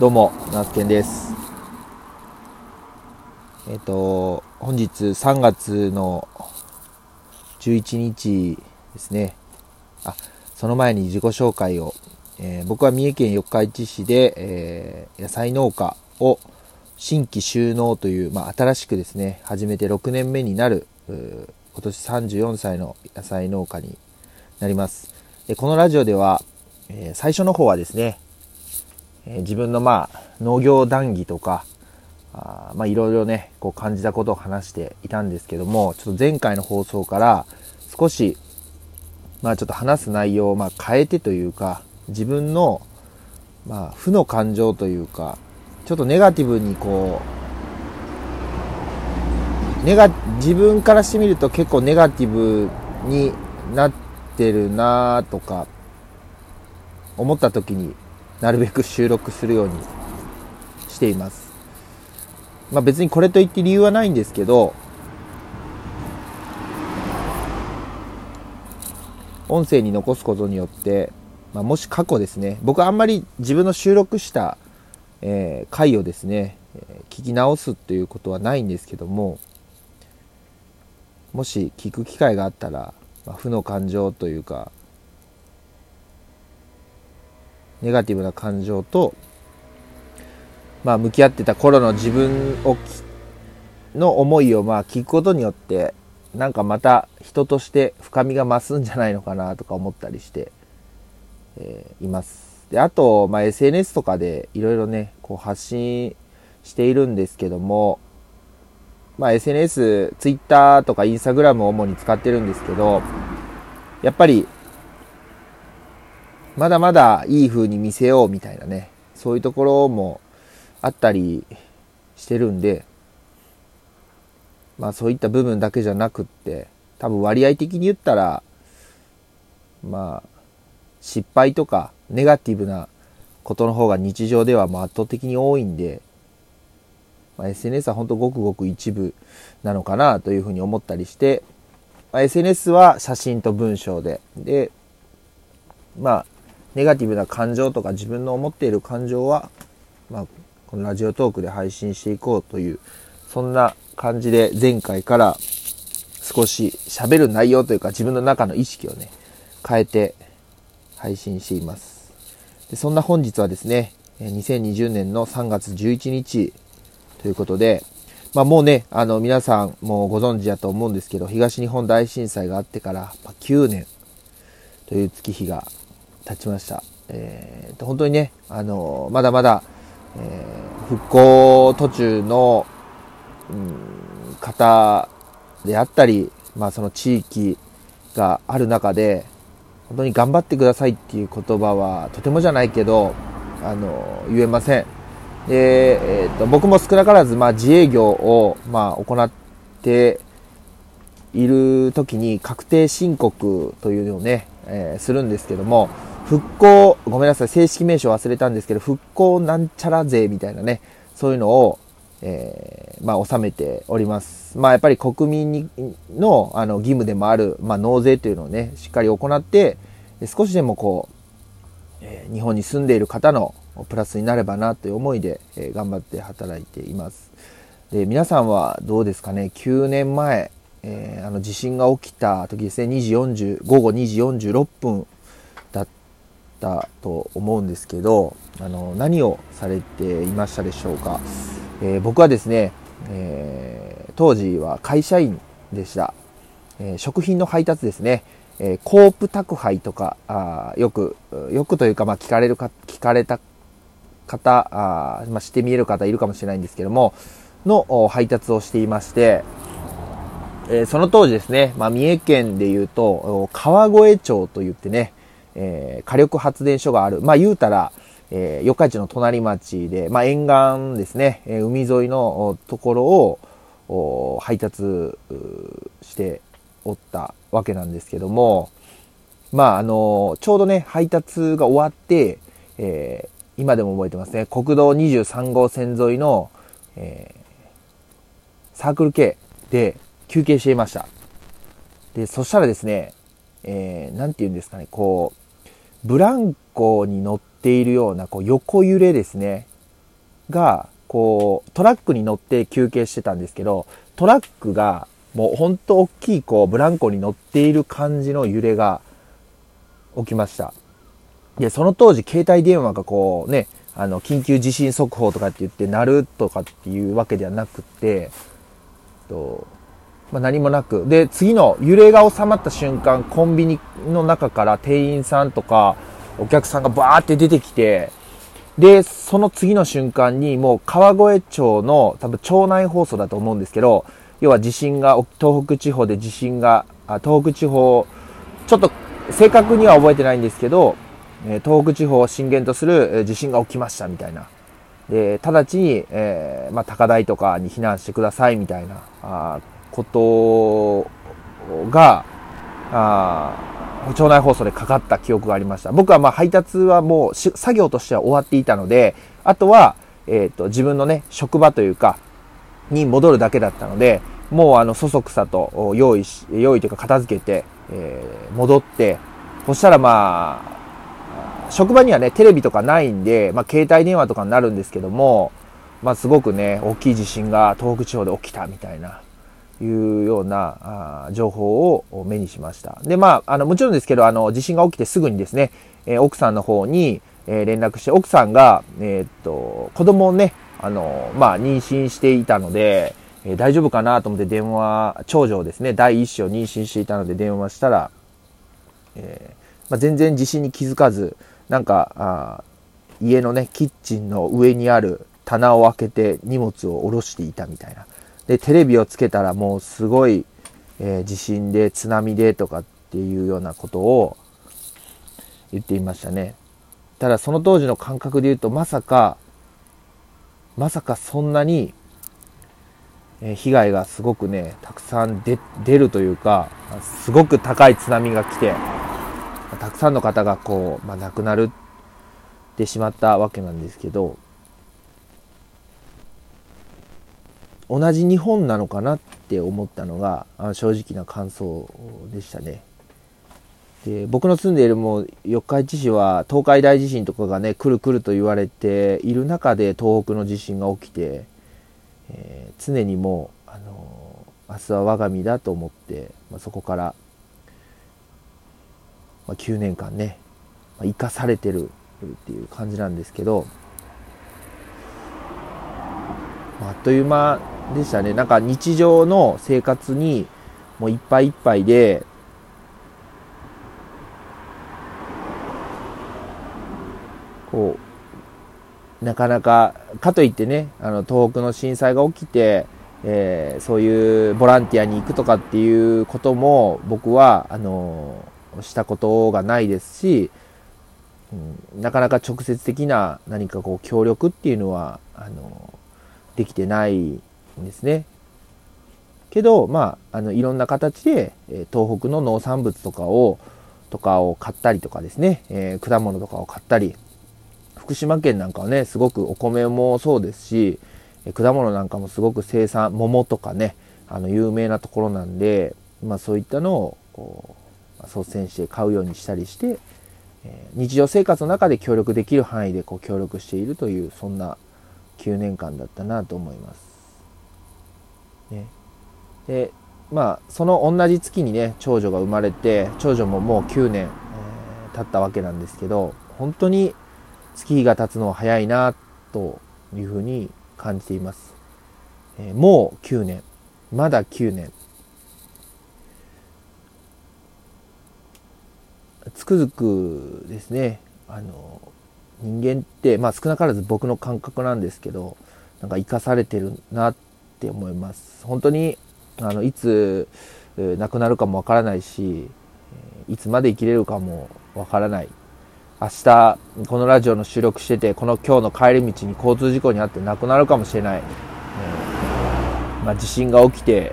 どうも、ナスケンです。えっ、と、本日3月の11日ですね。あ、その前に自己紹介を。えー僕は三重県四日市市で、えー野菜農家を新規収納という、まあ、新しくですね、始めて6年目になる、今年34歳の野菜農家になります。でこのラジオでは、え最初の方はですね、え自分のまあ農業談義とか、まあいろいろね、こう感じたことを話していたんですけども、ちょっと前回の放送から少し、まあちょっと話す内容をまあ変えてというか、自分のまあ負の感情というか、ちょっとネガティブにこう、ネガ、自分からしてみると結構ネガティブになってるなとか、思った時になるべく収録するようにしています。まあ別にこれといって理由はないんですけど、音声に残すことによって、まあ、もし過去ですね、僕はあんまり自分の収録した、えー回をですね、聞き直すっていうことはないんですけども、もし聞く機会があったら、まあ、負の感情というか、ネガティブな感情と、まあ、向き合ってた頃の自分をの思いをまあ聞くことによってなんかまた人として深みが増すんじゃないのかなとか思ったりして、えーいます。であと、まあ、SNS とかでいろいろねこう発信しているんですけども、まあ、SNS、Twitter とか Instagram を主に使ってるんですけどやっぱりまだまだいい風に見せようみたいなね、そういうところもあったりしてるんで、まあそういった部分だけじゃなくって、多分割合的に言ったら、まあ、失敗とかネガティブなことの方が日常では圧倒的に多いんで、まあ、SNS は本当ごくごく一部なのかなというふうに思ったりして、まあ、SNS は写真と文章で、で、まあ、ネガティブな感情とか自分の思っている感情は、まあ、このラジオトークで配信していこうという、そんな感じで前回から少し喋る内容というか自分の中の意識をね、変えて配信しています。でそんな本日はですね、2020年の3月11日ということで、まあもうね、あの皆さんもうご存知だと思うんですけど、東日本大震災があってから、9年という月日が経ちました。えーと本当にね、あのまだまだ、えー復興途中の、うん方であったり、まあその地域がある中で、本当に頑張ってくださいっていう言葉はとてもじゃないけど、あの言えません。で、えーと僕も少なからず、まあ、自営業を、まあ、行っている時に確定申告というのをね、えーするんですけども、復興、ごめんなさい、正式名称忘れたんですけど、復興なんちゃら税みたいなね、そういうのを、えーまあ、納めております。まあ、やっぱり国民にの、あの、義務でもある、まあ、納税というのをね、しっかり行って、少しでもこう、えー日本に住んでいる方のプラスになればなという思いで、えー頑張って働いています。で皆さんはどうですかね？9年前、えーあの地震が起きた時ですね2時40午後2時46分ったと思うんですけどあの何をされていましたでしょうか、えー僕はですね、えー当時は会社員でした、えー食品の配達ですね。えーコープ宅配とか、あよく、よくというか、まあ、聞かれるか、聞かれた方、あまあ、して見える方いるかもしれないんですけども、の配達をしていまして、えーその当時ですね、まあ、三重県でいうと、川越町といってね、えー火力発電所がある、まあ、言うたら、えー四日市の隣町で、まあ、沿岸ですね、えー海沿いのところを配達しておったわけなんですけども、まあ、あの、ちょうどね、配達が終わって、えー今でも覚えてますね、国道23号線沿いの、えーサークル系で休憩していました。で、そしたらですね、えー、なんて言うんですかね、こう、ブランコに乗っているような、こう、横揺れですね。が、こう、トラックに乗って休憩してたんですけど、トラックがもうほんと大きいこうブランコに乗っている感じの揺れが起きました。で、その当時携帯電話がこうね、あの、緊急地震速報とかって言って鳴るとかっていうわけではなくて、と、まあ、何もなく。で、次の揺れが収まった瞬間、コンビニの中から店員さんとかお客さんがバーって出てきて、で、その次の瞬間にもう川越町の多分町内放送だと思うんですけど、要は地震が、東北地方で地震が、あ東北地方、ちょっと正確には覚えてないんですけど、東北地方を震源とする地震が起きましたみたいな。で、直ちに、えー、まあ、高台とかに避難してくださいみたいな、ことが、あ町内放送でかかった記憶がありました。僕はまあ配達はもう作業としては終わっていたので、あとは、えっ、ー、と、自分のね、職場というか、に戻るだけだったので、もうあの、そそくさと用意し、用意というか片付けて、えー、戻って、そしたらまあ、職場にはね、テレビとかないんで、まあ、携帯電話とかになるんですけども、まあ、すごくね、大きい地震が東北地方で起きたみたいな、いうような情報を目にしました。で、まあ、あの、もちろんですけど、あの、地震が起きてすぐにですね、えー、奥さんの方に、えー、連絡して、奥さんが、えー、っと、子供をね、あの、まあ、妊娠していたので、え、大丈夫かなと思って電話、長女をですね、第一子を妊娠していたので電話したら、え、まあ、全然地震に気づかず、なんか、家のね、キッチンの上にある棚を開けて荷物を下ろしていたみたいな。で、テレビをつけたらもうすごい、えー、地震で津波でとかっていうようなことを言っていましたね。ただその当時の感覚で言うとまさか、まさかそんなに、え被害がすごくね、たくさん出るというか、すごく高い津波が来て、たくさんの方がこう、まあ、亡くなるってしまったわけなんですけど、同じ日本なのかなって思ったのが正直な感想でしたね。で僕の住んでいるもう四日市市は東海大地震とかがね来る来ると言われている中で東北の地震が起きて、えー、常にもう、あのー、明日は我が身だと思って、まあ、そこから、まあ、9年間ね、まあ、生かされてるっていう感じなんですけど、まあ、あっという間でしたね。なんか日常の生活にもういっぱいいっぱいで、こう、なかなか、かといってね、あの、東北の震災が起きて、えー、そういうボランティアに行くとかっていうことも僕は、あの、したことがないですし、うん、なかなか直接的な何かこう協力っていうのは、あの、できてないですね。けど、まあ、あの、いろんな形で、え東北の農産物とかを、とかを買ったりとかですね、えー、果物とかを買ったり、福島県なんかはね、すごくお米もそうですし、え果物なんかもすごく生産、桃とかね、あの、有名なところなんで、まあそういったのを、こう、率先して買うようにしたりして、え日常生活の中で協力できる範囲でこう協力しているという、そんな9年間だったなと思います。ね、でまあその同じ月にね長女が生まれて長女ももう9年、えー、経ったわけなんですけど本当に月日が経つのは早いなというふうに感じています、えー、もう9年。まだ9年。つくづくですねあの人間ってまあ少なからず僕の感覚なんですけどなんか生かされてるなっって思います。本当にあのいつ亡くなるかもわからないし、いつまで生きれるかもわからない。明日、このラジオの収録してて、この今日の帰り道に交通事故に遭って亡くなるかもしれない。えー、まあ、地震が起きて、え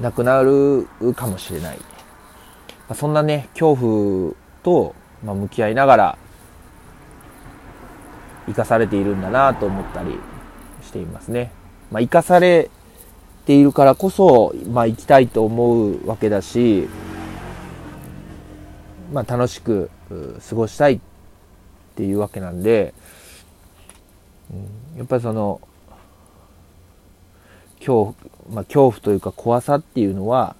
ー、亡くなるかもしれない。まあ、そんなね、恐怖と、まあ、向き合いながら、生かされているんだなと思ったりしていますね。まあ、生かされているからこそ、まあ、生きたいと思うわけだし、まあ、楽しく過ごしたいっていうわけなんで、やっぱりその恐怖、まあ、恐怖というか怖さっていうのは、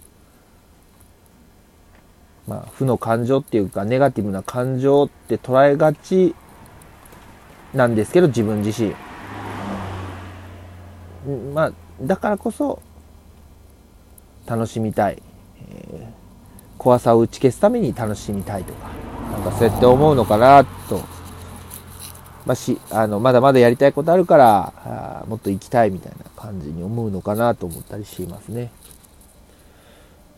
まあ、負の感情っていうかネガティブな感情って捉えがちなんですけど自分自身まあだからこそ楽しみたい、えー、怖さを打ち消すために楽しみたいとかなんかそうやって思うのかなと、まあ、しあのまだまだやりたいことあるからあもっと行きたいみたいな感じに思うのかなと思ったりしますね。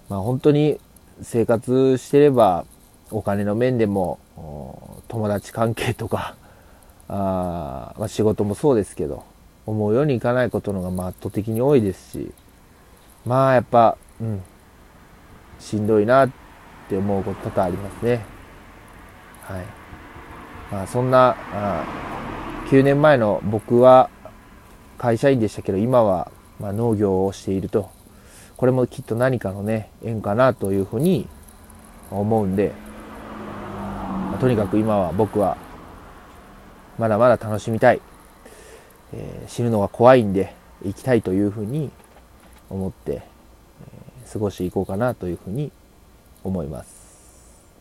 まあ、本当に生活してればお金の面でも友達関係とかあ、まあ、仕事もそうですけど思うようにいかないことのがまあ圧倒的に多いですしまあやっぱうんしんどいなって思うこと多々ありますね。はい。まあそんなあ9年前の僕は会社員でしたけど今はまあ農業をしていると。これもきっと何かのね縁かなというふうに思うんで、まあ、とにかく今は僕はまだまだ楽しみたい、えー、死ぬのが怖いんで生きたいというふうに思って、えー、過ごしていこうかなというふうに思います。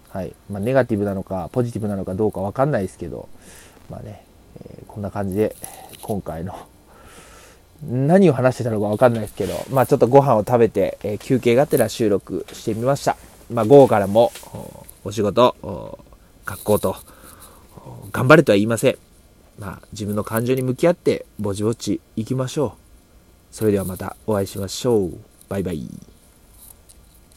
はい。まあ、ネガティブなのか、ポジティブなのかどうかわかんないですけど、まあね、えー、こんな感じで、今回の何を話してたのかわかんないですけど、まあちょっとご飯を食べて、えー、休憩がてら収録してみました。まあ午後からも、お仕事、学校と、頑張れとは言いません。まあ、自分の感情に向き合って、ぼちぼち行きましょう。それではまたお会いしましょう。バイバイ。